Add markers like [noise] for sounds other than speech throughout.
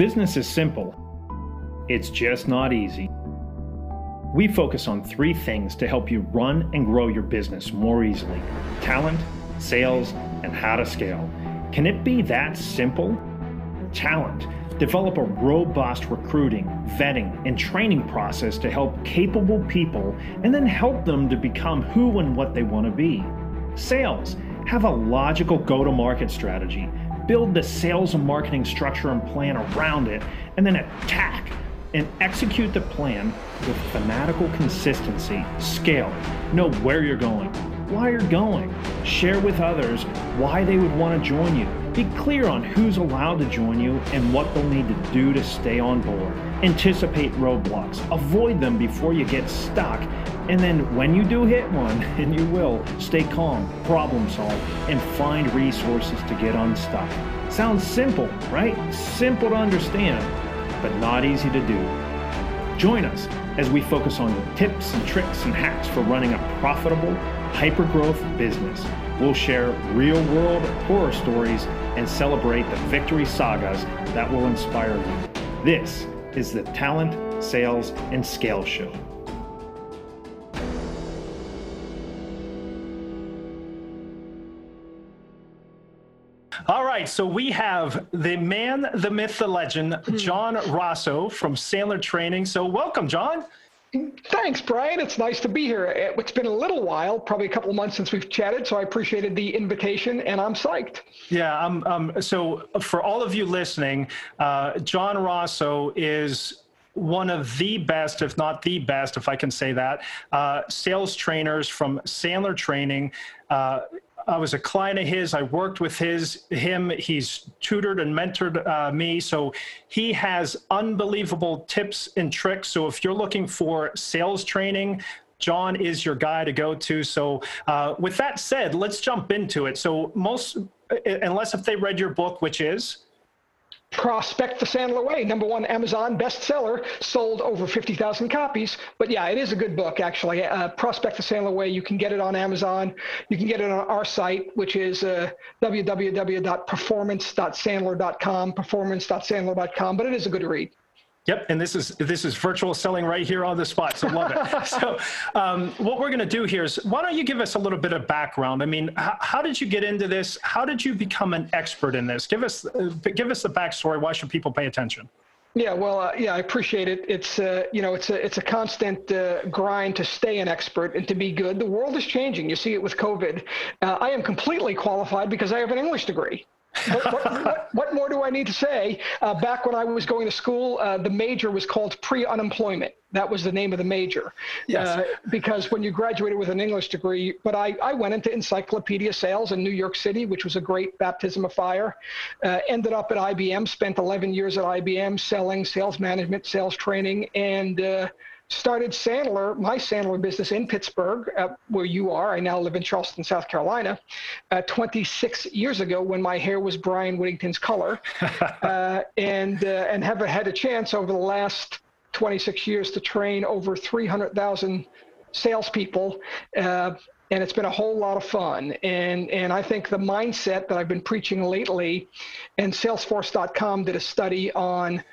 Business is simple, it's just not easy. We focus on three things to help you run and grow your business more easily talent, sales, and how to scale. Can it be that simple? Talent. Develop a robust recruiting, vetting, and training process to help capable people and then help them to become who and what they want to be. Sales. Have a logical go to market strategy build the sales and marketing structure and plan around it, and then attack and execute the plan with fanatical consistency, scale, know where you're going, why you're going, share with others why they would want to join you. Be clear on who's allowed to join you and what they'll need to do to stay on board. Anticipate roadblocks, avoid them before you get stuck, and then when you do hit one, [laughs] and you will, stay calm, problem solve, and find resources to get unstuck. Sounds simple, right? Simple to understand, but not easy to do. Join us as we focus on tips and tricks and hacks for running a profitable, hyper growth business. We'll share real world horror stories and celebrate the victory sagas that will inspire you. This is the Talent, Sales, and Scale Show. All right, so we have the man, the myth, the legend, hmm. John Rosso from Sandler Training. So, welcome, John. Thanks, Brian. It's nice to be here. It's been a little while, probably a couple months since we've chatted, so I appreciated the invitation, and I'm psyched. Yeah. Um, um, so, for all of you listening, uh, John Rosso is one of the best, if not the best, if I can say that, uh, sales trainers from Sandler Training. Uh, I was a client of his. I worked with his him. He's tutored and mentored uh, me. So he has unbelievable tips and tricks. So if you're looking for sales training, John is your guy to go to. So uh, with that said, let's jump into it. So most, unless if they read your book, which is Prospect the Sandler Way, number one Amazon bestseller, sold over 50,000 copies. But yeah, it is a good book, actually. Uh, Prospect the Sandler Way, you can get it on Amazon. You can get it on our site, which is uh, www.performance.sandler.com, performance.sandler.com. But it is a good read. Yep, and this is this is virtual selling right here on the spot. So love it. [laughs] so um, what we're going to do here is, why don't you give us a little bit of background? I mean, how did you get into this? How did you become an expert in this? Give us uh, give us the backstory. Why should people pay attention? Yeah, well, uh, yeah, I appreciate it. It's uh, you know, it's a it's a constant uh, grind to stay an expert and to be good. The world is changing. You see it with COVID. Uh, I am completely qualified because I have an English degree what, [laughs] what, what, more do I need to say? Uh, back when I was going to school, uh, the major was called pre-unemployment. That was the name of the major. Yes. Uh, because when you graduated with an English degree, but I, I went into encyclopedia sales in New York City, which was a great baptism of fire. Uh, ended up at IBM, spent 11 years at IBM selling sales management, sales training, and uh, started Sandler, my Sandler business in Pittsburgh, uh, where you are. I now live in Charleston, South Carolina. Uh, 26 years ago, when my hair was Brian Whittington's color, [laughs] uh, and uh, and have had a chance over the last 26 years to train over 300,000 salespeople. Uh, and it's been a whole lot of fun. And and I think the mindset that I've been preaching lately, and Salesforce.com did a study on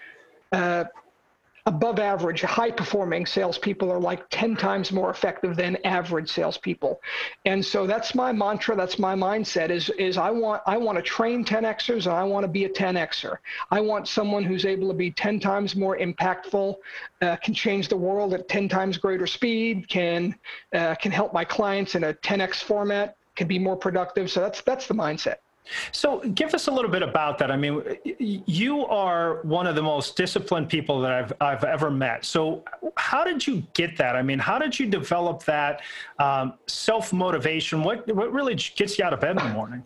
uh, above average, high performing salespeople are like 10 times more effective than average salespeople. And so that's my mantra. That's my mindset is, is I want, I want to train 10Xers and I want to be a 10Xer. I want someone who's able to be 10 times more impactful, uh, can change the world at 10 times greater speed, can, uh, can help my clients in a 10X format, can be more productive. So that's, that's the mindset. So, give us a little bit about that. I mean, you are one of the most disciplined people that I've I've ever met. So, how did you get that? I mean, how did you develop that um, self motivation? What what really gets you out of bed in the morning?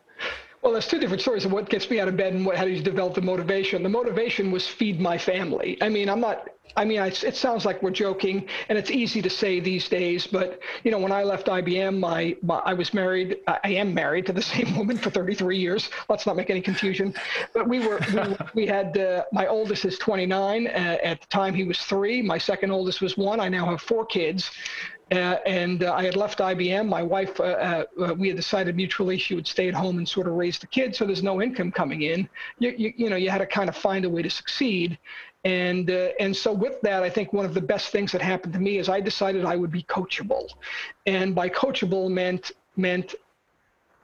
Well, there's two different stories of what gets me out of bed and what how you develop the motivation. The motivation was feed my family. I mean, I'm not I mean, I, it sounds like we're joking, and it's easy to say these days. But you know, when I left IBM, my, my I was married. I am married to the [laughs] same woman for 33 years. Let's not make any confusion. But we were we, we had uh, my oldest is 29. Uh, at the time, he was three. My second oldest was one. I now have four kids, and uh, I had left IBM. My wife, uh, uh, we had decided mutually she would stay at home and sort of raise the kids, so there's no income coming in. You, you, you know, you had to kind of find a way to succeed. And uh, and so with that, I think one of the best things that happened to me is I decided I would be coachable, and by coachable meant meant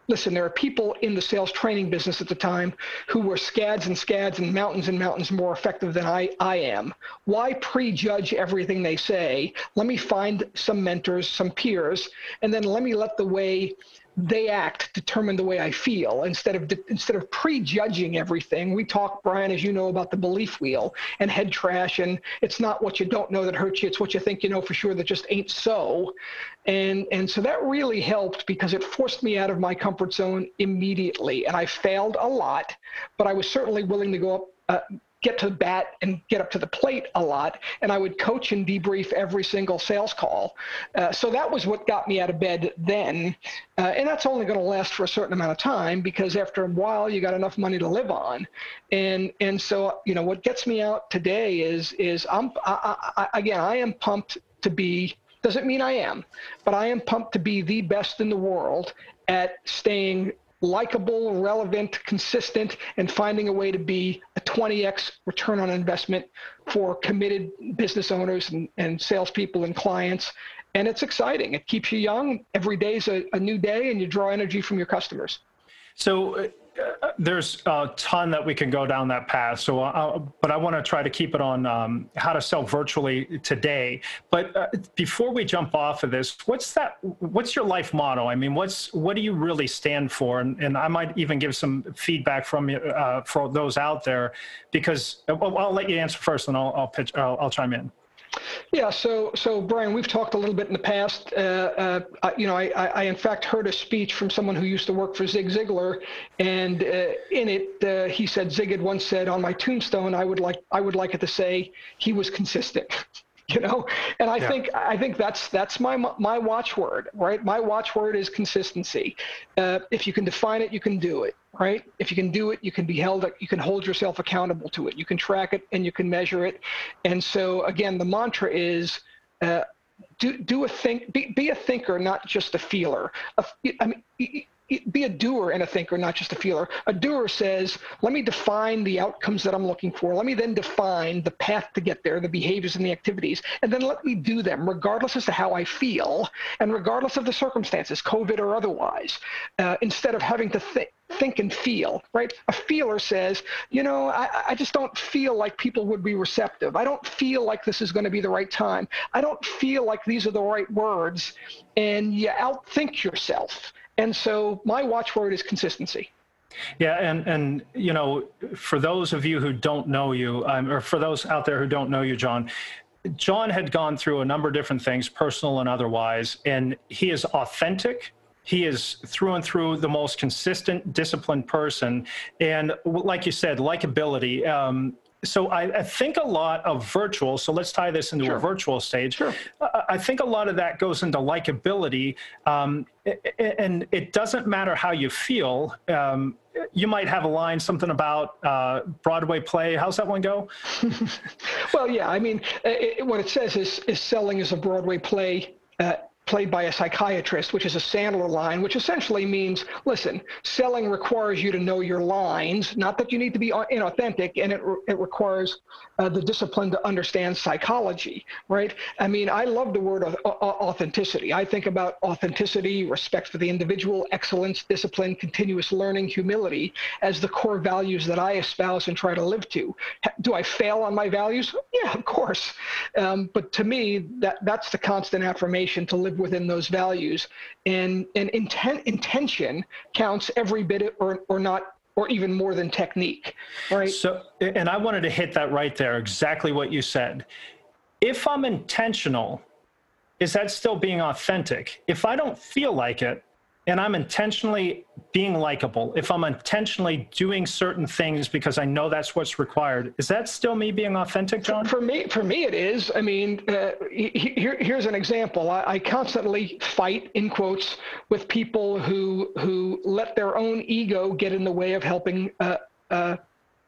listen, there are people in the sales training business at the time who were scads and scads and mountains and mountains more effective than I, I am. Why prejudge everything they say? Let me find some mentors, some peers, and then let me let the way they act determine the way I feel instead of instead of prejudging everything. We talk, Brian, as you know, about the belief wheel and head trash, and it's not what you don't know that hurts you; it's what you think you know for sure that just ain't so. And and so that really helped because it forced me out of my comfort zone immediately, and I failed a lot, but I was certainly willing to go up. Uh, get to the bat and get up to the plate a lot. And I would coach and debrief every single sales call. Uh, so that was what got me out of bed then. Uh, and that's only going to last for a certain amount of time because after a while you got enough money to live on. And and so you know what gets me out today is is I'm I, I, again I am pumped to be doesn't mean I am, but I am pumped to be the best in the world at staying likable, relevant, consistent, and finding a way to be a 20x return on investment for committed business owners and, and salespeople and clients. And it's exciting. It keeps you young. Every day is a, a new day, and you draw energy from your customers. So, uh, there's a ton that we can go down that path. So, uh, but I want to try to keep it on um, how to sell virtually today. But uh, before we jump off of this, what's that? What's your life motto? I mean, what's what do you really stand for? And, and I might even give some feedback from you uh, for those out there, because well, I'll let you answer first, and I'll I'll pitch. I'll, I'll chime in. Yeah, so so Brian, we've talked a little bit in the past. Uh, uh, you know, I, I, in fact heard a speech from someone who used to work for Zig Ziglar, and uh, in it uh, he said Zig had once said on my tombstone, I would like I would like it to say he was consistent. [laughs] [laughs] you know? And i yeah. think i think that's that's my my watchword right? My watchword is consistency. Uh, if you can define it you can do it right? If you can do it you can be held you can hold yourself accountable to it. You can track it and you can measure it. And so again the mantra is uh, do do a think be, be a thinker not just a feeler. I mean be a doer and a thinker, not just a feeler. A doer says, let me define the outcomes that I'm looking for. Let me then define the path to get there, the behaviors and the activities, and then let me do them regardless as to how I feel and regardless of the circumstances, COVID or otherwise, uh, instead of having to think think and feel, right? A feeler says, you know, I, I, just don't feel like people would be receptive. I don't feel like this is going to be the right time. I don't feel like these are the right words. And you outthink yourself. And so my watchword is consistency. Yeah, and and you know, for those of you who don't know you, um, or for those out there who don't know you, John, John had gone through a number of different things, personal and otherwise, and he is authentic. He is through and through the most consistent, disciplined person, and like you said, likability. Um, so I, I, think a lot of virtual so let's tie this into sure. a virtual stage sure. i think a lot of that goes into likability um, and it doesn't matter how you feel um, you might have a line something about uh, broadway play how's that one go [laughs] well yeah i mean it, what it says is, is selling is a broadway play uh, played by a psychiatrist, which is a Sandler line, which essentially means, listen, selling requires you to know your lines, not that you need to be inauthentic, and it, it requires uh, the discipline to understand psychology, right? I mean, I love the word authenticity. I think about authenticity, respect for the individual, excellence, discipline, continuous learning, humility as the core values that I espouse and try to live to. Do I fail on my values? Yeah, of course. Um, but to me, that, that's the constant affirmation to live within those values. And, and intent, intention counts every bit or, or not or even more than technique, right? So, and I wanted to hit that right there, exactly what you said. If I'm intentional, is that still being authentic? If I don't feel like it, and I'm intentionally being likable, if I'm intentionally doing certain things because I know that's what's required, is that still me being authentic, John? For, me, for me, it is. I mean, uh, here, here's an example. I, I, constantly fight, in quotes, with people who who let their own ego get in the way of helping uh, uh,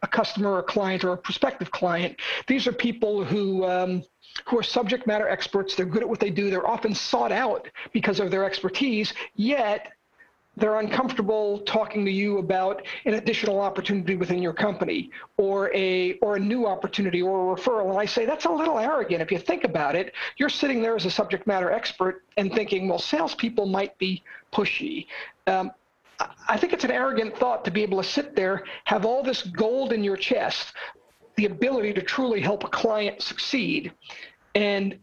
a customer or a client or a prospective client. These are people who um, who are subject matter experts. They're good at what they do. They're often sought out because of their expertise. Yet they're uncomfortable talking to you about an additional opportunity within your company or a or a new opportunity or a referral and i say that's a little arrogant if you think about it you're sitting there as a subject matter expert and thinking well salespeople might be pushy um, I think it's an arrogant thought to be able to sit there, have all this gold in your chest, the ability to truly help a client succeed, and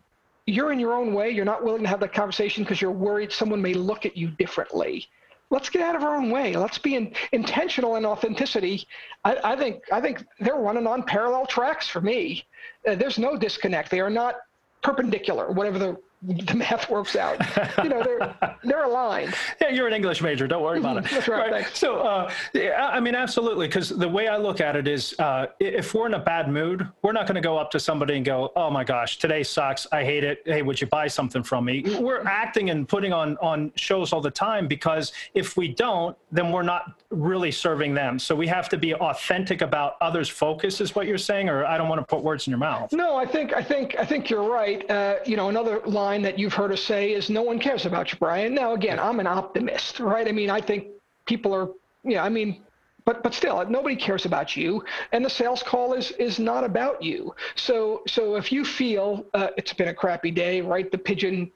you're in your own way. You're not willing to have that conversation because you're worried someone may look at you differently let's get out of our own way. Let's be in, intentional in authenticity. I, I, think I think they're running on parallel tracks for me. Uh, there's no disconnect. They are not perpendicular, whatever the [laughs] the math works out. You know, they're they're aligned. [laughs] Yeah, you're an English major. Don't worry about it. [laughs] That's right. right. So, uh, yeah, I mean, absolutely. Because the way I look at it is, uh, if we're in a bad mood, we're not going to go up to somebody and go, "Oh my gosh, today sucks. I hate it. Hey, would you buy something from me?" We're acting and putting on on shows all the time because if we don't, then we're not really serving them. So we have to be authentic about others' focus, is what you're saying, or I don't want to put words in your mouth. No, I think I think I think you're right. Uh, you know, another line that you've heard us say is, "No one cares about you, Brian." Now, again, I'm an optimist, right? I mean, I think people are, yeah. I mean, but but still, nobody cares about you, and the sales call is is not about you. So so if you feel uh, it's been a crappy day, right? The pigeon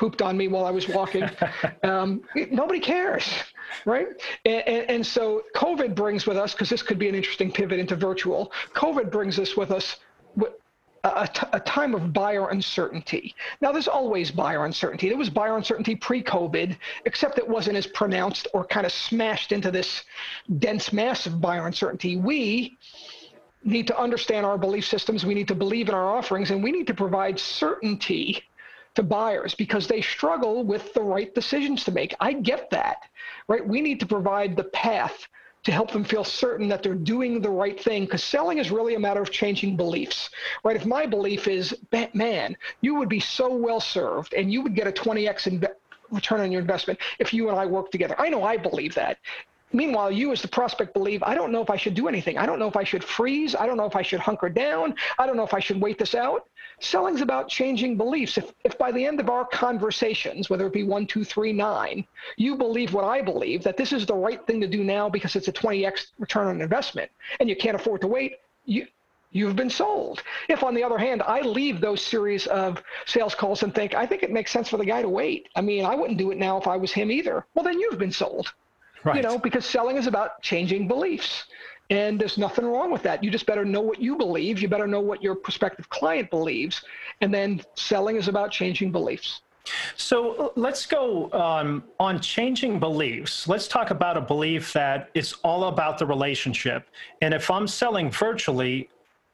pooped on me while I was walking. [laughs] Um, nobody cares, right? And, and, and, so COVID brings with us, because this could be an interesting pivot into virtual, COVID brings us with us a, a time of buyer uncertainty. Now, there's always buyer uncertainty. There was buyer uncertainty pre COVID, except it wasn't as pronounced or kind of smashed into this dense mass of buyer uncertainty. We need to understand our belief systems. We need to believe in our offerings, and we need to provide certainty to buyers because they struggle with the right decisions to make. I get that, right? We need to provide the path to help them feel certain that they're doing the right thing because selling is really a matter of changing beliefs, right? If my belief is, man, you would be so well served and you would get a 20x return on your investment if you and I work together. I know I believe that. Meanwhile, you as the prospect believe, I don't know if I should do anything. I don't know if I should freeze. I don't know if I should hunker down. I don't know if I should wait this out. Selling's about changing beliefs. If, if by the end of our conversations, whether it be one, two, three, nine, you believe what I believe, that this is the right thing to do now because it's a 20x return on investment, and you can't afford to wait, you, you've been sold. If, on the other hand, I leave those series of sales calls and think, I think it makes sense for the guy to wait. I mean, I wouldn't do it now if I was him either. Well, then you've been sold. Right. You know, because selling is about changing beliefs. And there's nothing wrong with that. You just better know what you believe. You better know what your prospective client believes. And then selling is about changing beliefs. So uh, let's go um, on changing beliefs. Let's talk about a belief that it's all about the relationship. And if I'm selling virtually,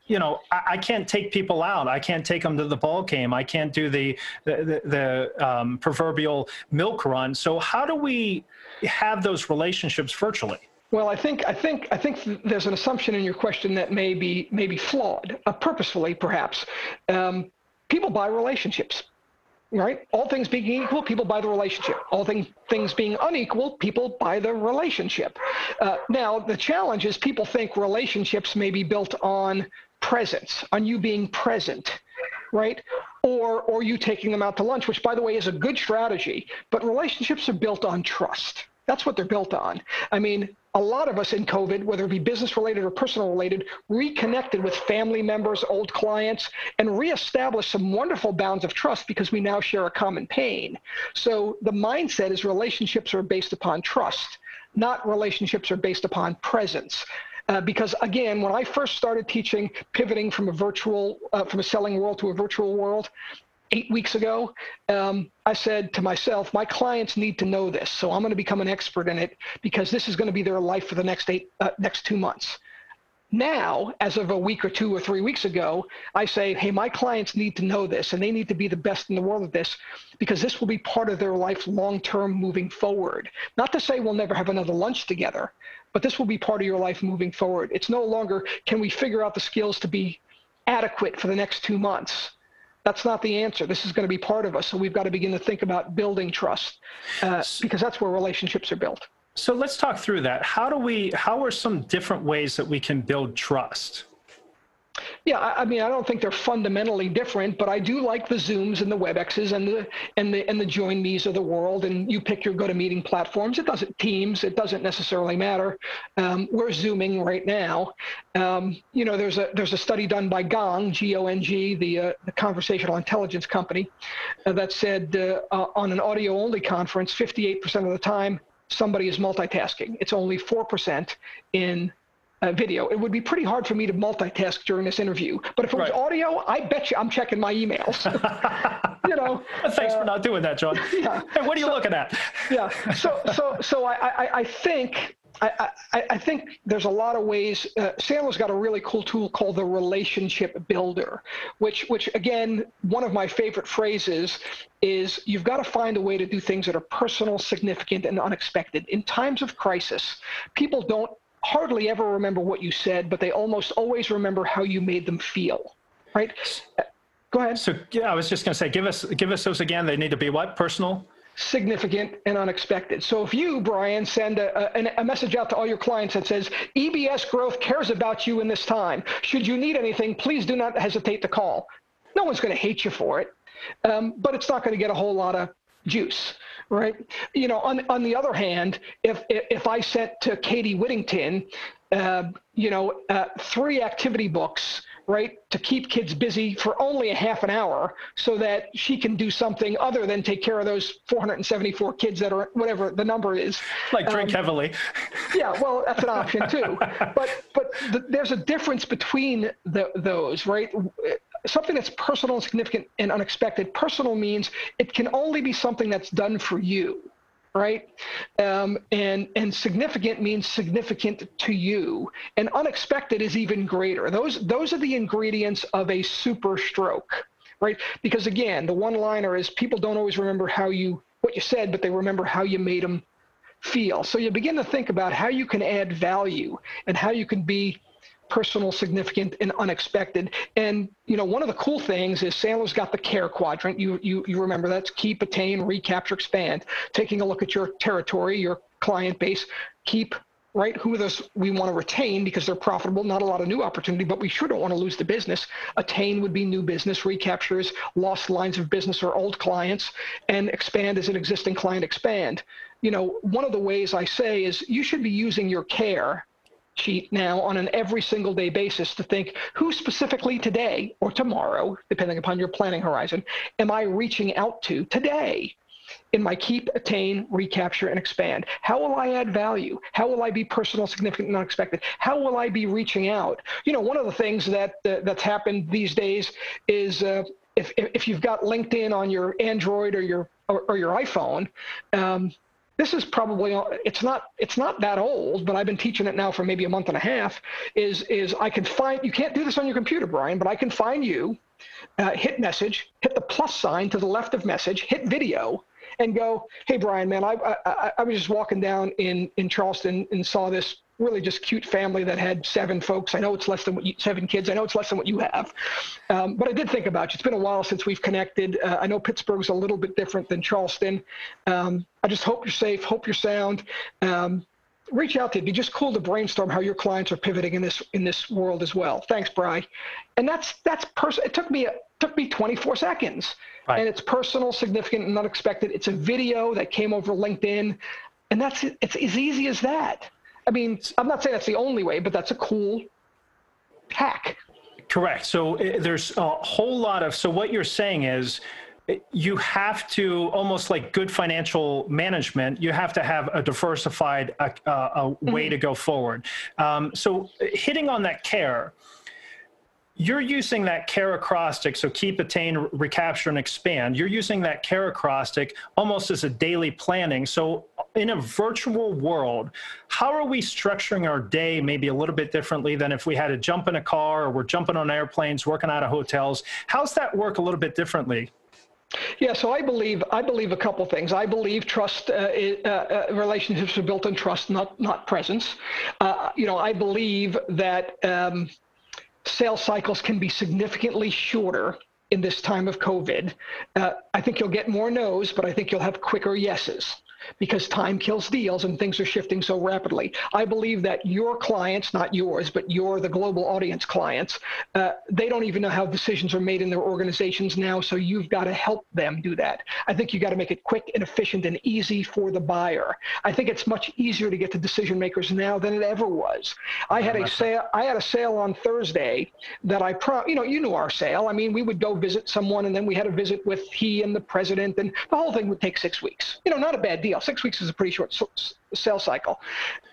you know, I, I, can't take people out. I can't take them to the ball game. I can't do the the, the, the um, proverbial milk run. So how do we have those relationships virtually? Well, I think I think I think there's an assumption in your question that may be may be flawed, uh, purposefully perhaps. Um, people buy relationships, right? All things being equal, people buy the relationship. All thing, things being unequal, people buy the relationship. Uh, now, the challenge is people think relationships may be built on presence, on you being present, right? Or or you taking them out to lunch, which by the way is a good strategy. But relationships are built on trust. That's what they're built on. I mean, a lot of us in COVID, whether it be business related or personal related, reconnected with family members, old clients, and reestablished some wonderful bounds of trust because we now share a common pain. So the mindset is relationships are based upon trust, not relationships are based upon presence. Uh, because again, when I first started teaching, pivoting from a virtual, uh, from a selling world to a virtual world, eight weeks ago, um, I said to myself, my clients need to know this, so I'm going to become an expert in it because this is going to be their life for the next eight, uh, next two months. Now, as of a week or two or three weeks ago, I say, hey, my clients need to know this and they need to be the best in the world at this because this will be part of their life long term moving forward. Not to say we'll never have another lunch together, but this will be part of your life moving forward. It's no longer can we figure out the skills to be adequate for the next two months. That's not the answer. This is going to be part of us. So we've got to begin to think about building trust uh, because that's where relationships are built. So let's talk through that. How do we, how are some different ways that we can build trust? Yeah, I, I, mean, I don't think they're fundamentally different, but I do like the Zooms and the WebExes and the and the and the Join Me's of the world. And you pick your go-to-meeting platforms. It doesn't Teams. It doesn't necessarily matter. Um, we're Zooming right now. Um, you know, there's a there's a study done by Gong, G-O-N-G, the, uh, the conversational intelligence company, uh, that said uh, uh on an audio-only conference, 58% of the time somebody is multitasking. It's only 4% in uh, video. It would be pretty hard for me to multitask during this interview. But if it was audio, I bet you I'm checking my emails. [laughs] you know. Thanks uh, for not doing that, John. [laughs] Yeah. Hey, what are you so, looking at? yeah. [laughs] So so so I I, I think. I, I, I, think there's a lot of ways. Uh, Sandler's got a really cool tool called the Relationship Builder, which, which again, one of my favorite phrases is you've got to find a way to do things that are personal, significant, and unexpected. In times of crisis, people don't hardly ever remember what you said, but they almost always remember how you made them feel. Right? Go ahead. So yeah, I was just going to say, give us give us those again. They need to be what personal, significant, and unexpected. So if you, Brian, send a, a, a message out to all your clients that says EBS Growth cares about you in this time. Should you need anything, please do not hesitate to call. No one's going to hate you for it, um, but it's not going to get a whole lot of juice right? You know, on on the other hand, if if I sent to Katie Whittington, uh, you know, uh, three activity books, right, to keep kids busy for only a half an hour, so that she can do something other than take care of those 474 kids that are whatever the number is. Like drink um, heavily. Yeah, well, that's an option too. [laughs] But but the, there's a difference between the, those, right? Something that's personal, significant, and unexpected. Personal means it can only be something that's done for you, right? Um, and and significant means significant to you, and unexpected is even greater. Those those are the ingredients of a super stroke, right? Because again, the one-liner is people don't always remember how you what you said, but they remember how you made them feel. So you begin to think about how you can add value and how you can be personal, significant, and unexpected. And you know, one of the cool things is Sandler's got the care quadrant. You you you remember that's keep, attain, recapture, expand. Taking a look at your territory, your client base, keep right? Who those we want to retain because they're profitable, not a lot of new opportunity, but we sure don't want to lose the business. Attain would be new business, recaptures lost lines of business or old clients, and expand as an existing client expand. You know, one of the ways I say is you should be using your care sheet now on an every single day basis to think who specifically today or tomorrow, depending upon your planning horizon, am I reaching out to today? in my keep, attain, recapture, and expand? How will I add value? How will I be personal, significant, and unexpected? How will I be reaching out? You know, one of the things that uh, that's happened these days is uh, if if you've got LinkedIn on your Android or your or, or your iPhone, um, this is probably it's not it's not that old but i've been teaching it now for maybe a month and a half is is i can find you can't do this on your computer brian but i can find you uh, hit message hit the plus sign to the left of message hit video and go hey brian man i i, I was just walking down in in charleston and saw this really just cute family that had seven folks. I know it's less than what you, seven kids. I know it's less than what you have, um, but I did think about you. It's been a while since we've connected. Uh, I know Pittsburgh's a little bit different than Charleston. Um, I just hope you're safe. Hope you're sound. Um, reach out to. It'd be just cool to brainstorm how your clients are pivoting in this in this world as well. Thanks, Bry. And that's that's person. It took me it took me 24 seconds, right. and it's personal, significant, and unexpected. It's a video that came over LinkedIn, and that's. It's as easy as that. I mean, I'm not saying that's the only way, but that's a cool hack. Correct. So eh, there's a whole lot of, so what you're saying is, eh, you have to almost like good financial management you have to have a diversified uh, a way mm-hmm. to go forward um, so hitting on that care you're using that care acrostic, so keep, attain, recapture, and expand. You're using that care acrostic almost as a daily planning. So in a virtual world, how are we structuring our day maybe a little bit differently than if we had to jump in a car or we're jumping on airplanes, working out of hotels? How's that work a little bit differently? Yeah, so I believe I believe a couple things. I believe trust uh, uh, uh, relationships are built on trust, not not presence. Uh, you know, I believe that um, sales cycles can be significantly shorter in this time of COVID. Uh, I think you'll get more no's, but I think you'll have quicker yeses because time kills deals and things are shifting so rapidly. I believe that your clients, not yours, but your the global audience clients, uh, they don't even know how decisions are made in their organizations now. So you've got to help them do that. I think you've got to make it quick and efficient and easy for the buyer. I think it's much easier to get to decision makers now than it ever was. I had a sale. I had a sale on Thursday that I pro. You know, you knew our sale. I mean, we would go visit someone, and then we had a visit with he and the president, and the whole thing would take six weeks. You know, not a bad deal. Six weeks is a pretty short sales cycle.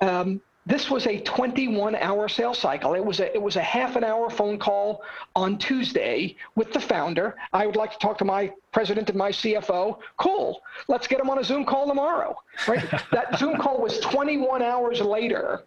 Um, this was a 21 hour sales cycle. It was a it was a half an hour phone call on Tuesday with the founder. I would like to talk to my president and my CFO. Cool. Let's get them on a Zoom call tomorrow. Right? [laughs] that Zoom call was 21 hours later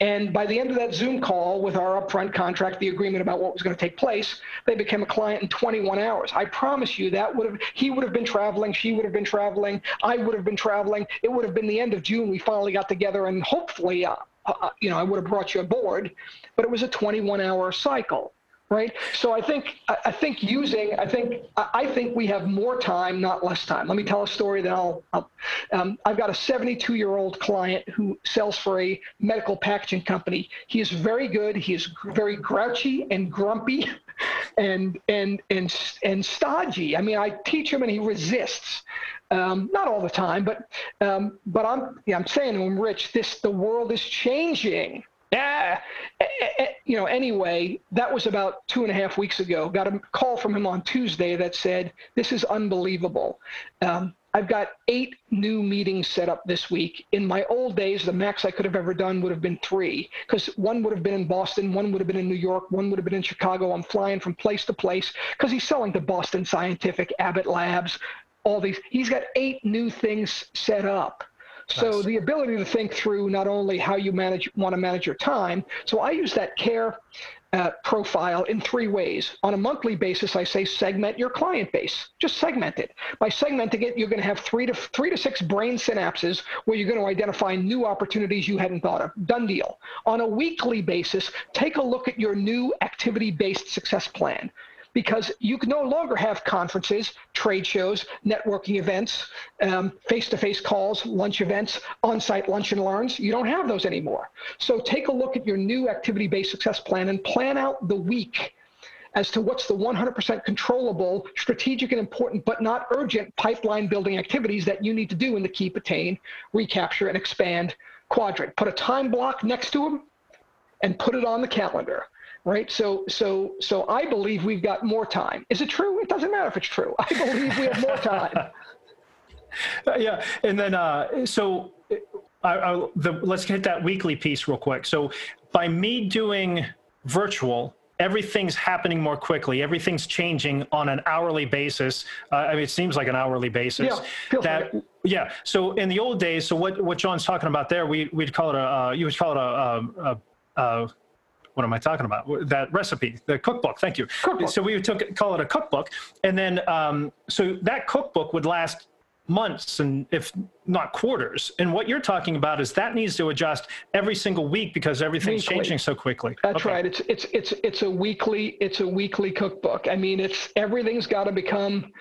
and by the end of that Zoom call with our upfront contract, the agreement about what was going to take place, they became a client in 21 hours. I promise you that would have, he would have been traveling, she would have been traveling, I would have been traveling. It would have been the end of June. We finally got together and hopefully, uh, uh, you know, I would have brought you aboard, but it was a 21 hour cycle right? So I think I think using I think I think we have more time, not less time. Let me tell a story. Then I'll. I'll um, I've got a 72 year old client who sells for a medical packaging company. He is very good. He is very grouchy and grumpy, [laughs] and and and and stodgy. I mean, I teach him and he resists. Um, not all the time, but um, but I'm yeah, I'm saying to him, Rich, this the world is changing yeah. You know, anyway, that was about two and a half weeks ago. Got a call from him on Tuesday that said, This is unbelievable. Um, I've got eight new meetings set up this week. In my old days, the max I could have ever done would have been three, because one would have been in Boston, one would have been in New York, one would have been in Chicago. I'm flying from place to place because he's selling to Boston Scientific, Abbott Labs, all these. He's got eight new things set up. So the ability to think through not only how you manage want to manage your time. So I use that care uh, profile in three ways. On a monthly basis, I say segment your client base. Just segment it. By segmenting it, you're going to have three to three to six brain synapses where you're going to identify new opportunities you hadn't thought of. Done deal. On a weekly basis, take a look at your new activity-based success plan because you can no longer have conferences, trade shows, networking events, face to face calls, lunch events, on site lunch and learns. You don't have those anymore. So take a look at your new activity based success plan and plan out the week as to what's the 100% controllable, strategic and important, but not urgent pipeline building activities that you need to do in the keep, attain, recapture, and expand quadrant. Put a time block next to them and put it on the calendar right? So, so, so I believe we've got more time. Is it true? It doesn't matter if it's true. I believe we have more time. [laughs] Uh, yeah, and then uh, so I, I, the, let's hit that weekly piece real quick. So, by me doing virtual, everything's happening more quickly. Everything's changing on an hourly basis. Uh, I mean, it seems like an hourly basis. Yeah, that yeah. So in the old days, so what what John's talking about there, we we'd call it a uh, you would call it a, a, a, a what am I talking about? That recipe, the cookbook. Thank you. Cookbook. So we took call it a cookbook, and then um, so that cookbook would last months and if not quarters. And what you're talking about is that needs to adjust every single week because everything's weekly. changing so quickly. That's okay. right. It's it's it's it's a weekly it's a weekly cookbook. I mean, it's everything's got to become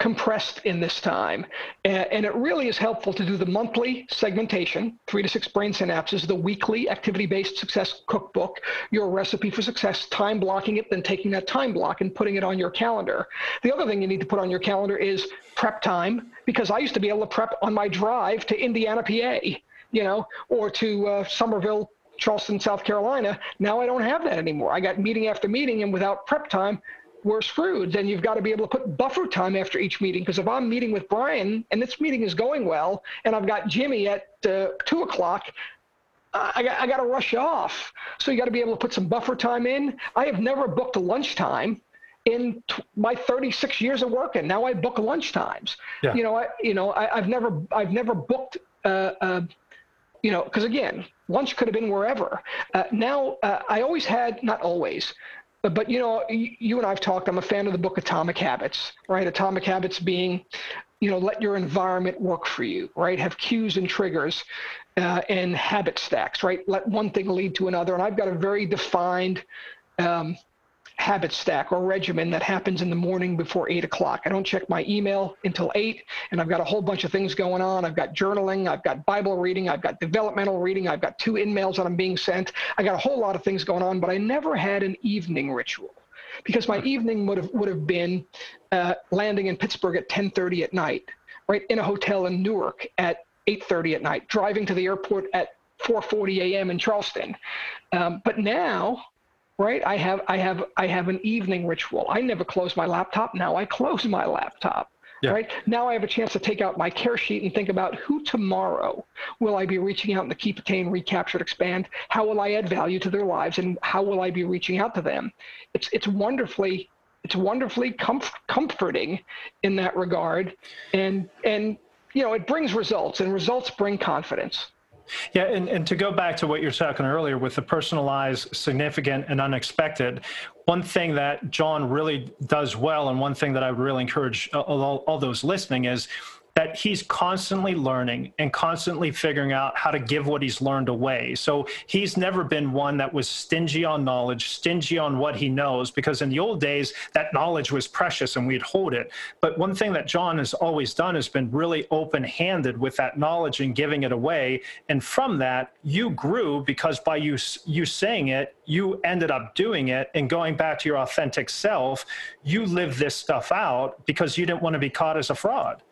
compressed in this time. And it really is helpful to do the monthly segmentation, three to six brain synapses, the weekly activity based success cookbook, your recipe for success, time blocking it, then taking that time block and putting it on your calendar. The other thing you need to put on your calendar is prep time, because I used to be able to prep on my drive to Indiana, PA, you know, or to uh, Summerville, Charleston, South Carolina. Now I don't have that anymore. I got meeting after meeting, and without prep time, we're screwed. Then you've got to be able to put buffer time after each meeting. Because if I'm meeting with Brian and this meeting is going well, and I've got Jimmy at uh, two o'clock, I got, I got to rush off. So you got to be able to put some buffer time in. I have never booked a lunchtime in t- my 36 years of working. Now I book lunch times. Yeah. You know, I, you know, I, have never, I've never booked, uh, uh, you know, because again, lunch could have been wherever. Uh, now uh, I always had, not always, but, but you know, you and I've talked. I'm a fan of the book Atomic Habits, right? Atomic Habits being, you know, let your environment work for you, right? Have cues and triggers, uh, and habit stacks, right? Let one thing lead to another. And I've got a very defined um, habit stack or regimen that happens in the morning before eight o'clock. I don't check my email until eight, and I've got a whole bunch of things going on. I've got journaling, I've got Bible reading, I've got developmental reading, I've got two emails that I'm being sent. I got a whole lot of things going on, but I never had an evening ritual because my evening would have would have been uh, landing in Pittsburgh at 10:30 at night, right in a hotel in Newark at 8:30 at night, driving to the airport at 4:40 a.m. in Charleston. Um, but now right? I have I have I have an evening ritual. I never close my laptop. Now I close my laptop. Yeah. Right now, I have a chance to take out my care sheet and think about who tomorrow will I be reaching out in the keep, attain, recaptured, expand. How will I add value to their lives, and how will I be reaching out to them? It's it's wonderfully it's wonderfully comf- comforting in that regard, and and you know it brings results, and results bring confidence. Yeah, and, and to go back to what you're talking earlier with the personalized, significant, and unexpected, one thing that John really does well, and one thing that I would really encourage all, all those listening is that he's constantly learning and constantly figuring out how to give what he's learned away. So he's never been one that was stingy on knowledge, stingy on what he knows, because in the old days, that knowledge was precious and we'd hold it. But one thing that John has always done has been really open handed with that knowledge and giving it away. And from that, you grew because by you, you saying it, you ended up doing it and going back to your authentic self, you lived this stuff out because you didn't want to be caught as a fraud.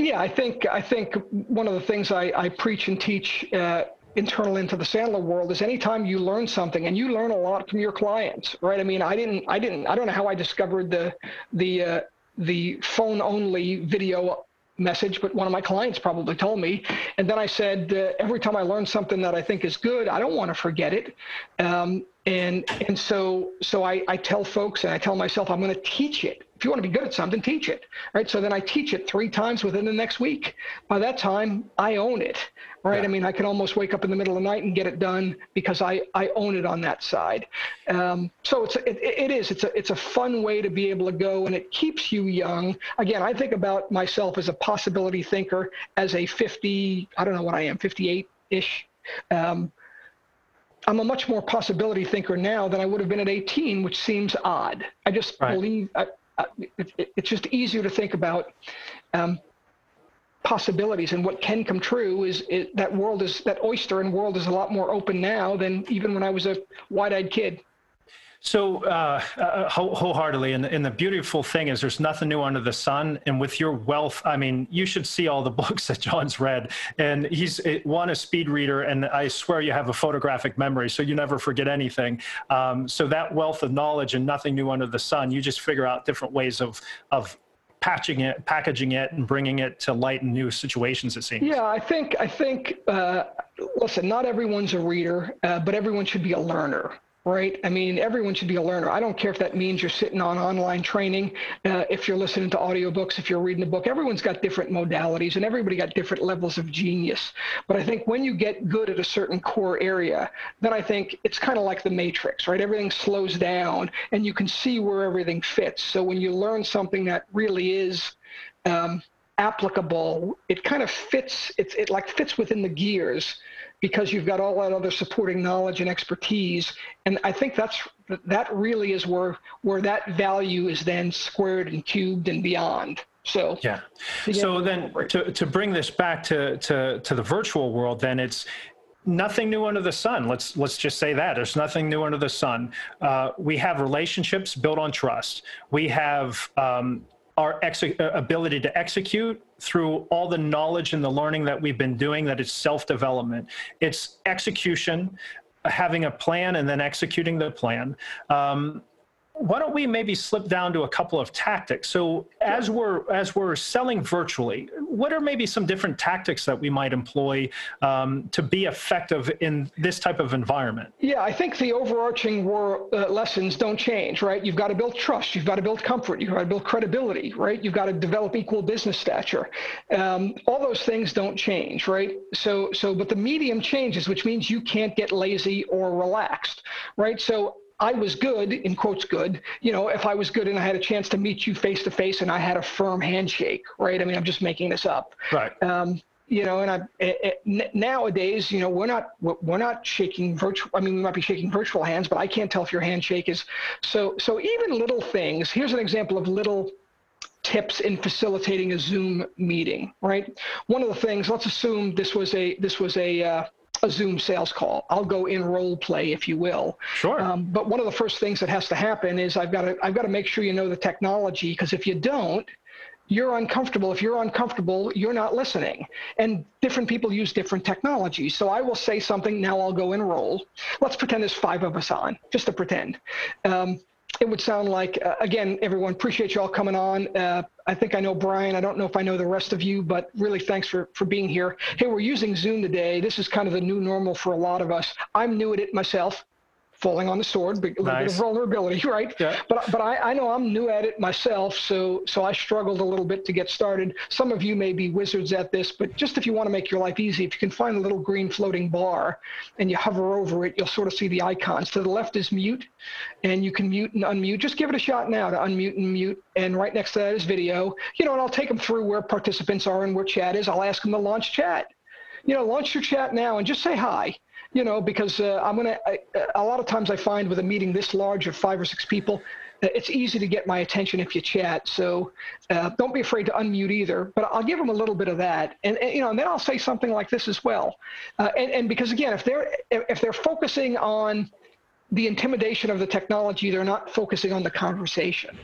Yeah, I think I think one of the things I, I preach and teach uh, internal into the Sandler world is anytime you learn something and you learn a lot from your clients, right? I mean, I didn't, I didn't, I don't know how I discovered the the uh, the phone only video message, but one of my clients probably told me. And then I said, uh, every time I learn something that I think is good, I don't want to forget it. Um, and and so so I, I tell folks and I tell myself I'm going to teach it if you want to be good at something, teach it, right? So then I teach it three times within the next week. By that time, I own it, right? Yeah. I mean, I can almost wake up in the middle of the night and get it done because I, I own it on that side. Um, so it's it, it is it's a it's a fun way to be able to go, and it keeps you young. Again, I think about myself as a possibility thinker, as a 50, I don't know what I am, 58 ish. Um, I'm a much more possibility thinker now than I would have been at 18, which seems odd. I just right. believe I, it, it's just easier to think about um, possibilities and what can come true is it, that world is that oyster and world is a lot more open now than even when I was a wide-eyed kid. So uh, uh, wholeheartedly, and, and, the beautiful thing is, there's nothing new under the sun. And with your wealth, I mean, you should see all the [laughs] books that John's read. And he's one a speed reader, and I swear you have a photographic memory, so you never forget anything. Um, so that wealth of knowledge and nothing new under the sun, you just figure out different ways of of patching it, packaging it, and bringing it to light in new situations. It seems. Yeah, I think I think. Uh, listen, not everyone's a reader, uh, but everyone should be a learner right? I mean, everyone should be a learner. I don't care if that means you're sitting on online training, uh, if you're listening to audiobooks, if you're reading a book. Everyone's got different modalities and everybody got different levels of genius. But I think when you get good at a certain core area, then I think it's kind of like the matrix, right? Everything slows down and you can see where everything fits. So when you learn something that really is um, applicable, it kind of fits, it's it like fits within the gears because you've got all that other supporting knowledge and expertise. And I think that's that really is where where that value is then squared and cubed and beyond. So yeah. So then to, to bring this back to, to to the virtual world, then it's nothing new under the sun. Let's let's just say that there's nothing new under the sun. Uh, we have relationships built on trust. We have um, our uh, ability to execute through all the knowledge and the learning that we've been doing that it's self-development. It's execution having a plan and then executing the plan. Um, why don't we maybe slip down to a couple of tactics? So as we're as we're selling virtually what are maybe some different tactics that we might employ um, to be effective in this type of environment? Yeah i think the overarching war, uh, lessons don't change right? You've got to build trust you've got to build comfort you've got to build credibility right? You've got to develop equal business stature. Um, all those things don't change right? So so but the medium changes which means you can't get lazy or relaxed right? So I was good, in quotes, good. You know, if I was good and I had a chance to meet you face to face and I had a firm handshake, right? I mean, I'm just making this up. Right. Um, you know, and I, it, it, nowadays, you know, we're not we're not shaking virtual. I mean, we might be shaking virtual hands, but I can't tell if your handshake is. So so even little things. Here's an example of little tips in facilitating a Zoom meeting. Right. One of the things. Let's assume this was a this was a uh, a Zoom sales call. I'll go in role play, if you will. Sure. Um, but one of the first things that has to happen is I've got to I've got to make sure you know the technology because if you don't, you're uncomfortable. If you're uncomfortable, you're not listening. And different people use different technologies. So I will say something. Now I'll go in role. Let's pretend there's five of us on, just to pretend. Um, it would sound like uh, again everyone appreciate you all coming on. Uh, i think i know brian. I don't know if i know the rest of you but really thanks for for being here. Hey we're using zoom today. This is kind of the new normal for a lot of us. I'm new at it myself falling on the sword, a little nice. bit of vulnerability, [laughs] right? Yeah. But but I, I know I'm new at it myself, so so I struggled a little bit to get started. Some of you may be wizards at this, but just if you want to make your life easy, if you can find a little green floating bar and you hover over it, you'll sort of see the icons. To the left is mute, and you can mute and unmute. Just give it a shot now to unmute and mute. And right next to that is video. You know, and I'll take them through where participants are and where chat is. I'll ask them to launch chat. You know, launch your chat now and just say hi you know, because uh, I'm going to, a lot of times I find with a meeting this large of five or six people, uh, it's easy to get my attention if you chat. So uh, don't be afraid to unmute either. But I'll give them a little bit of that, and, and you know, and then I'll say something like this as well. Uh, and, and because again, if they're if they're focusing on the intimidation of the technology, they're not focusing on the conversation.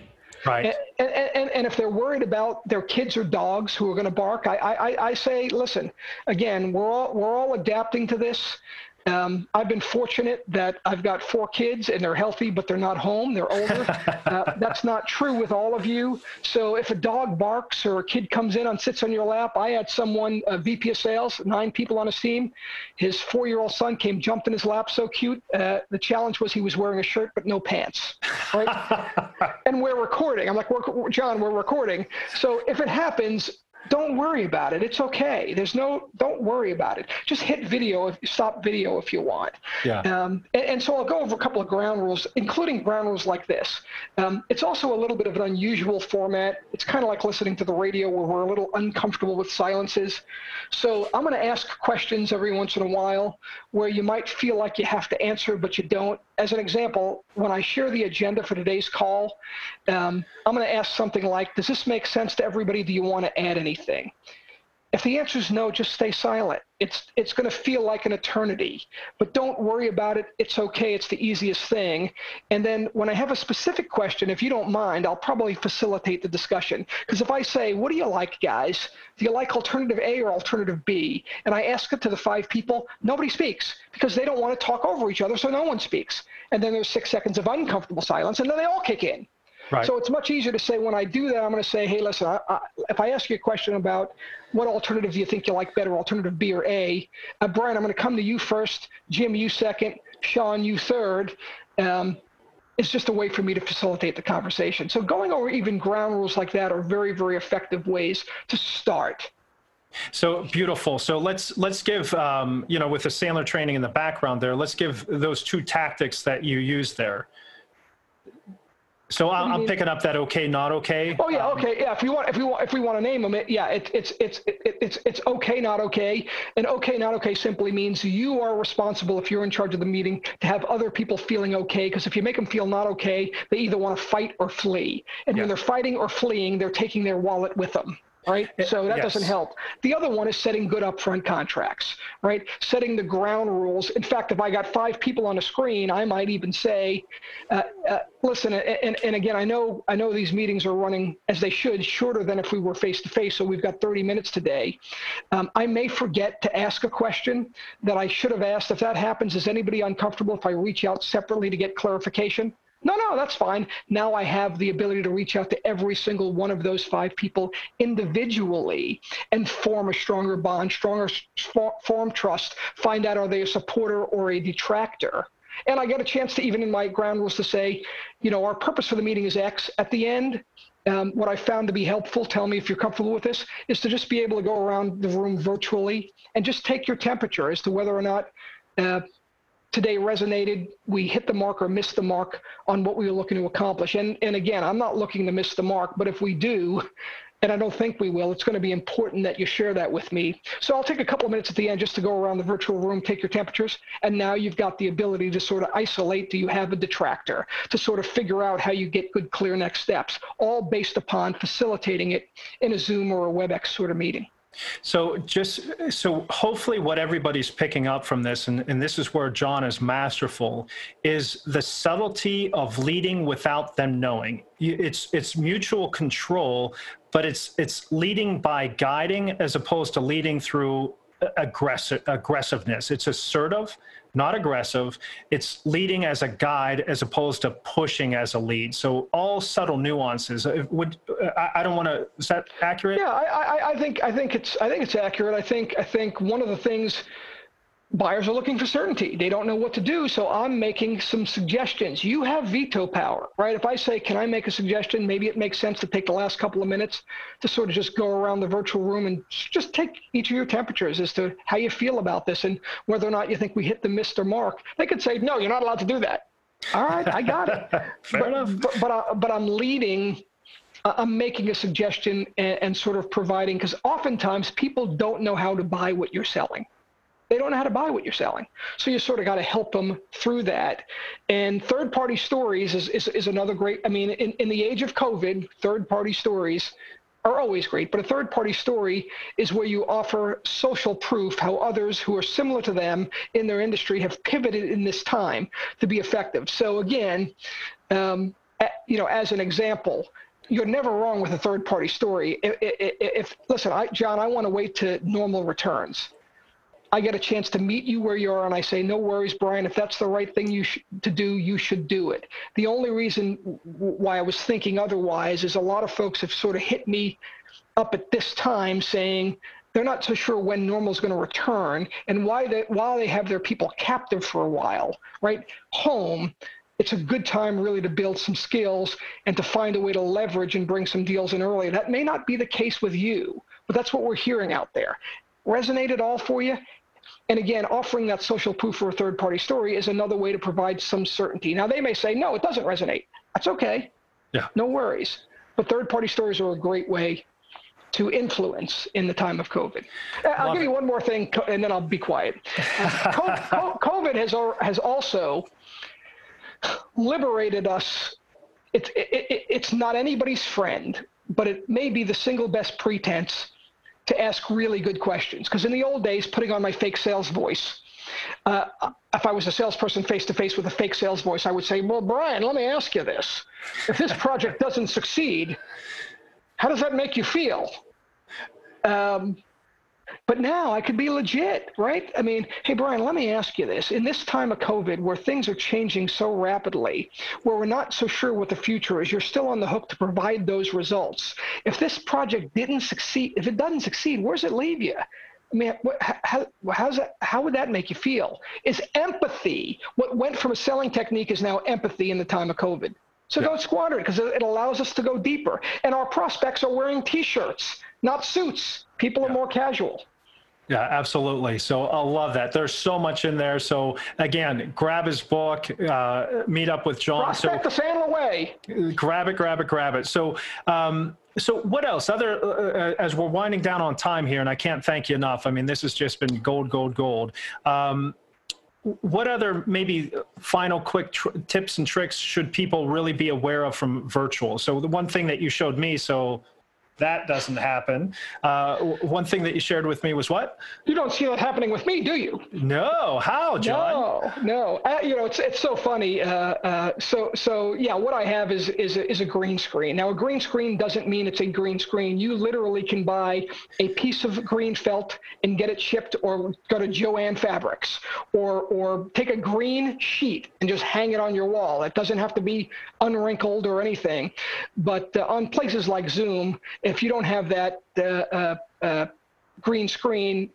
Right. And, and, and, if they're worried about their kids or dogs who are going to bark, I, I, I say, listen, again, we're all, we're all adapting to this. Um, I've been fortunate that I've got four kids and they're healthy, but they're not home. They're older. [laughs] uh, that's not true with all of you. So if a dog barks or a kid comes in and sits on your lap, I had someone, a VP of sales, nine people on his team. His four-year-old son came, jumped in his lap, so cute. Uh, the challenge was he was wearing a shirt but no pants. Right? [laughs] and we're recording. I'm like, we're, John, we're recording. So if it happens, don't worry about it. It's okay. There's no, don't worry about it. Just hit video, if, stop video if you want. Yeah. Um, and, and, so I'll go over a couple of ground rules, including ground rules like this. Um, it's also a little bit of an unusual format. It's kind of like listening to the radio where we're a little uncomfortable with silences. So I'm going to ask questions every once in a while where you might feel like you have to answer, but you don't. As an example, when I share the agenda for today's call, um, I'm going to ask something like, does this make sense to everybody? Do you want to add anything? Anything? If the answer is no, just stay silent. It's it's going to feel like an eternity, but don't worry about it. It's okay. It's the easiest thing. And then when I have a specific question, if you don't mind, I'll probably facilitate the discussion. Because if I say, "What do you like, guys? Do you like alternative A or alternative B?" and I ask it to the five people, nobody speaks because they don't want to talk over each other, so no one speaks. And then there's six seconds of uncomfortable silence, and then they all kick in. Right. So it's much easier to say when I do that, I'm going to say, hey, listen, I, I, if I ask you a question about what alternative do you think you like better, alternative B or A, uh, Brian, I'm going to come to you first, Jim, you second, Sean, you third. Um, it's just a way for me to facilitate the conversation. So going over even ground rules like that are very, very effective ways to start. So beautiful. So let's let's give um, you know with the Sandler training in the background there. Let's give those two tactics that you use there. So I'm, I'm, picking up that okay, not okay. Oh yeah, um, okay, yeah. If you want, if we want, if we want to name them, it, yeah, it, it's it's it, it's it's okay, not okay, and okay, not okay simply means you are responsible if you're in charge of the meeting to have other people feeling okay. Because if you make them feel not okay, they either want to fight or flee, and yeah. when they're fighting or fleeing, they're taking their wallet with them right? So that yes. doesn't help. The other one is setting good upfront contracts, right? Setting the ground rules. In fact, if I got five people on a screen, I might even say, uh, uh, listen, and, and again, I know I know these meetings are running as they should, shorter than if we were face to face. So we've got 30 minutes today. Um, I may forget to ask a question that I should have asked. If that happens, is anybody uncomfortable if I reach out separately to get clarification? No, no, that's fine. Now I have the ability to reach out to every single one of those five people individually and form a stronger bond, stronger form trust, find out are they a supporter or a detractor. And I get a chance to even in my ground rules to say, you know, our purpose for the meeting is X. At the end, um, what I found to be helpful, tell me if you're comfortable with this, is to just be able to go around the room virtually and just take your temperature as to whether or not uh, today resonated, we hit the mark or missed the mark on what we were looking to accomplish. And, and again, I'm not looking to miss the mark, but if we do, and I don't think we will, it's going to be important that you share that with me. So I'll take a couple of minutes at the end just to go around the virtual room, take your temperatures, and now you've got the ability to sort of isolate do you have a detractor, to sort of figure out how you get good, clear next steps, all based upon facilitating it in a Zoom or a WebEx sort of meeting. So just so hopefully what everybody's picking up from this, and, and this is where John is masterful, is the subtlety of leading without them knowing. It's it's mutual control, but it's it's leading by guiding as opposed to leading through aggressive aggressiveness. It's assertive, not aggressive. It's leading as a guide as opposed to pushing as a lead. So all subtle nuances. Uh, would I, I don't want to. Is that accurate? Yeah, I, I, I think I think it's I think it's accurate. I think I think one of the things buyers are looking for certainty. They don't know what to do. So I'm making some suggestions. You have veto power, right? If I say, can I make a suggestion? Maybe it makes sense to take the last couple of minutes to sort of just go around the virtual room and just take each of your temperatures as to how you feel about this and whether or not you think we hit the Mr. Mark. They could say, no, you're not allowed to do that. All right, I got it. [laughs] Fair but, enough. But, but, I, but I'm leading uh, I'm making a suggestion and, and, sort of providing because oftentimes people don't know how to buy what you're selling they don't know how to buy what you're selling. So you sort of got to help them through that. And third party stories is, is, is another great, I mean, in, in the age of COVID, third party stories are always great, but a third party story is where you offer social proof how others who are similar to them in their industry have pivoted in this time to be effective. So again, um, you know, as an example, you're never wrong with a third party story. If, if, if listen, I, John, I want to wait to normal returns. I get a chance to meet you where you are, and I say, "No worries, Brian. If that's the right thing you sh- to do, you should do it." The only reason w- why I was thinking otherwise is a lot of folks have sort of hit me up at this time saying they're not so sure when normal is going to return, and why they while they have their people captive for a while, right? Home. It's a good time really to build some skills and to find a way to leverage and bring some deals in early. That may not be the case with you, but that's what we're hearing out there resonate at all for you? And again, offering that social proof for a third party story is another way to provide some certainty. Now, they may say, no, it doesn't resonate. That's okay. Yeah. No worries. But third party stories are a great way to influence in the time of COVID. Uh, I'll give it. you one more thing, and then I'll be quiet. [laughs] COVID has, has also liberated us. It's, it, it's not anybody's friend, but it may be the single best pretense to ask really good questions. Because in the old days, putting on my fake sales voice, uh, if I was a salesperson face to face with a fake sales voice, I would say, Well, Brian, let me ask you this. If this project doesn't succeed, how does that make you feel? Um, but now I could be legit, right? I mean, hey, Brian, let me ask you this. In this time of COVID, where things are changing so rapidly, where we're not so sure what the future is, you're still on the hook to provide those results. If this project didn't succeed, if it doesn't succeed, where does it leave you? I mean, how, how's that, how would that make you feel? Is empathy, what went from a selling technique is now empathy in the time of COVID. So yeah. don't squander it because it allows us to go deeper. And our prospects are wearing T-shirts, not suits. People yeah. are more casual. Yeah, absolutely. So I love that. There's so much in there. So again, grab his book, uh, meet up with John. Prospect so the Sandler Way. Grab it, grab it, grab it. So, um, so what else? Other uh, uh, as we're winding down on time here, and I can't thank you enough. I mean, this has just been gold, gold, gold. Um, what other maybe final quick tr- tips and tricks should people really be aware of from virtual? So the one thing that you showed me, so that doesn't happen. Uh, one thing that you shared with me was what? You don't see that happening with me, do you? No. How, John? No, no. Uh, you know, it's it's so funny. Uh, uh, so so yeah, what I have is is a, is a green screen. Now, a green screen doesn't mean it's a green screen. You literally can buy a piece of green felt and get it shipped, or go to Jo-Ann Fabrics, or or take a green sheet and just hang it on your wall. It doesn't have to be unwrinkled or anything. But uh, on places like Zoom if you don't have that uh, uh, green screen,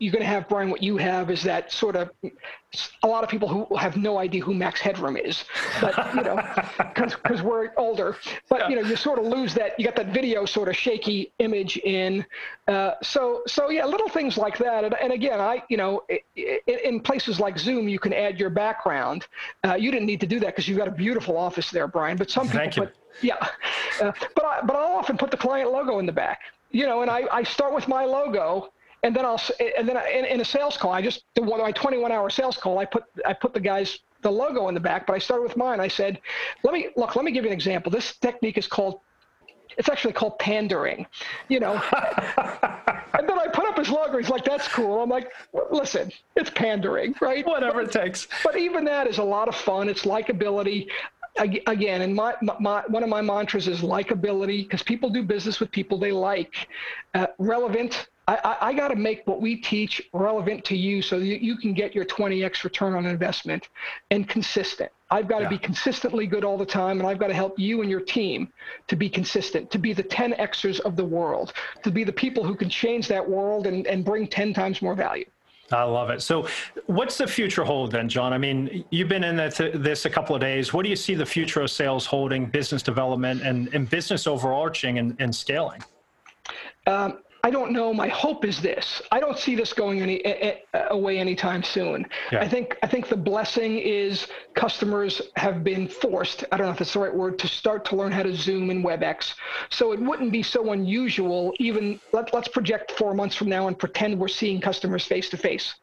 you're going to have Brian. What you have is that sort of a lot of people who have no idea who Max Headroom is, but you know, [laughs] because we're older. But you know, you sort of lose that. You got that video sort of shaky image in. Uh, so so yeah, little things like that. And, and again, I you know, in, in, places like Zoom, you can add your background. Uh, you didn't need to do that because you've got a beautiful office there, Brian. But some people Thank you. put yeah, Uh, but I, but I'll often put the client logo in the back. You know, and I, I start with my logo, and then I'll and then I, in, in, a sales call, I just the my 21 hour sales call, I put I put the guys the logo in the back, but I started with mine. I said, let me look. Let me give you an example. This technique is called it's actually called pandering, you know. [laughs] and then I put up his logo. He's like, "That's cool." I'm like, "Listen, it's pandering, right? Whatever but, it takes." But even that is a lot of fun. It's likability. Again, and my, my one of my mantras is likability because people do business with people they like. Uh, relevant. I, I, got to make what we teach relevant to you so that you can get your 20x return on investment and consistent. I've got to yeah. be consistently good all the time, and I've got to help you and your team to be consistent, to be the 10Xers of the world, to be the people who can change that world and, and bring 10 times more value. I love it. So, what's the future hold then, John? I mean, you've been in this a couple of days. What do you see the future of sales holding, business development, and, and business overarching and, and scaling? Um, I don't know. My hope is this. I don't see this going any away anytime soon. Yeah. I think I think the blessing is customers have been forced. I don't know if that's the right word to start to learn how to Zoom and WebEx. So it wouldn't be so unusual. Even let, let's project four months from now and pretend we're seeing customers face to face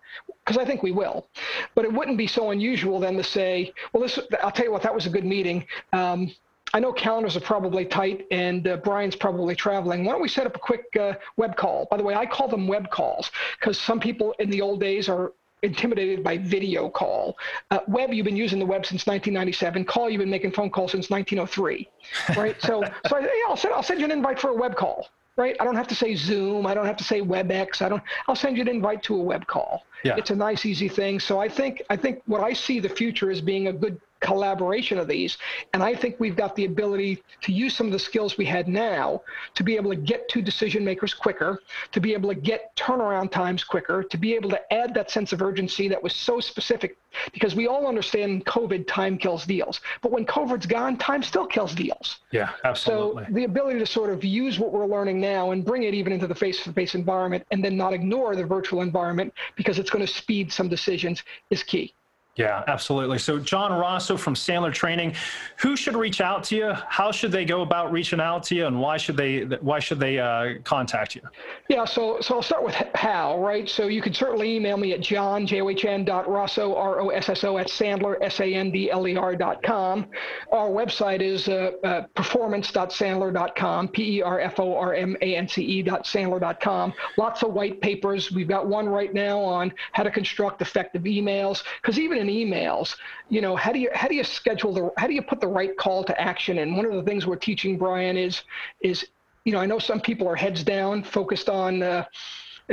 because I think we will. But it wouldn't be so unusual then to say, well, this. I'll tell you what. That was a good meeting. Um, I know calendars are probably tight and uh, Brian's probably traveling. Why don't we set up a quick uh, web call? By the way, I call them web calls because some people in the old days are intimidated by video call. Uh, web, you've been using the web since 1997. Call, you've been making phone calls since 1903, right? so, so I, yeah, I'll send, I'll send you an invite for a web call, right? I don't have to say Zoom. I don't have to say WebEx. I don't. I'll send you an invite to a web call. Yeah. It's a nice, easy thing. So I think I think what I see the future as being a good collaboration of these. And I think we've got the ability to use some of the skills we had now to be able to get to decision makers quicker, to be able to get turnaround times quicker, to be able to add that sense of urgency that was so specific because we all understand COVID time kills deals. But when COVID's gone, time still kills deals. Yeah, absolutely. So the ability to sort of use what we're learning now and bring it even into the face-to-face environment and then not ignore the virtual environment because it's going to speed some decisions is key. Yeah, absolutely. So, John Rosso from Sandler Training, who should reach out to you? How should they go about reaching out to you, and why should they why should they uh, contact you? Yeah, so so I'll start with how, right? So you can certainly email me at john j o h n dot rosso r o s s o at sandler s a n d l e r dot com. Our website is uh, uh, performance.sandler.com, p e r f o r m a n c e dot sandler.com. Lots of white papers. We've got one right now on how to construct effective emails, because even in emails, you know, how do you how do you schedule the how do you put the right call to action? And one of the things we're teaching Brian is is you know I know some people are heads down, focused on. Uh,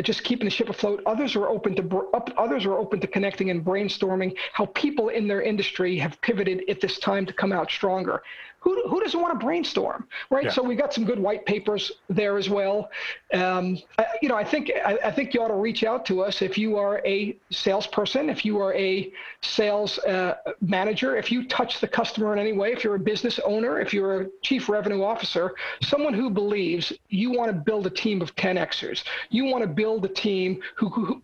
just keeping the ship afloat. Others are open to others are open to connecting and brainstorming how people in their industry have pivoted at this time to come out stronger who, who doesn't want to brainstorm, right? Yeah. So we've got some good white papers there as well. Um, I, you know, I think I, I, think you ought to reach out to us if you are a salesperson, if you are a sales uh, manager, if you touch the customer in any way, if you're a business owner, if you're a chief revenue officer, someone who believes you want to build a team of 10xers, you want to build a team who, who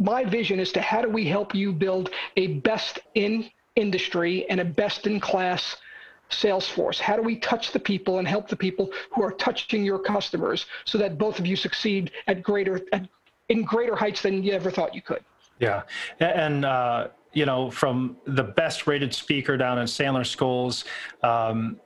my vision is to how do we help you build a best in industry and a best in class Salesforce? How do we touch the people and help the people who are touching your customers so that both of you succeed at greater at, in greater heights than you ever thought you could? Yeah, and uh, you know, from the best rated speaker down in Sandler Schools. Um,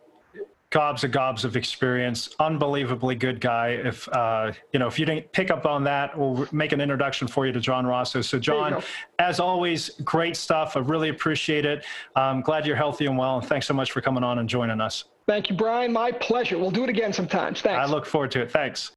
gobs and gobs of experience, unbelievably good guy. If uh, you know, if you didn't pick up on that, we'll make an introduction for you to John Rosso. So, John, as always, great stuff. I really appreciate it. I'm glad you're healthy and well, and thanks so much for coming on and joining us. Thank you, Brian. My pleasure. We'll do it again sometimes. Thanks. I look forward to it. Thanks.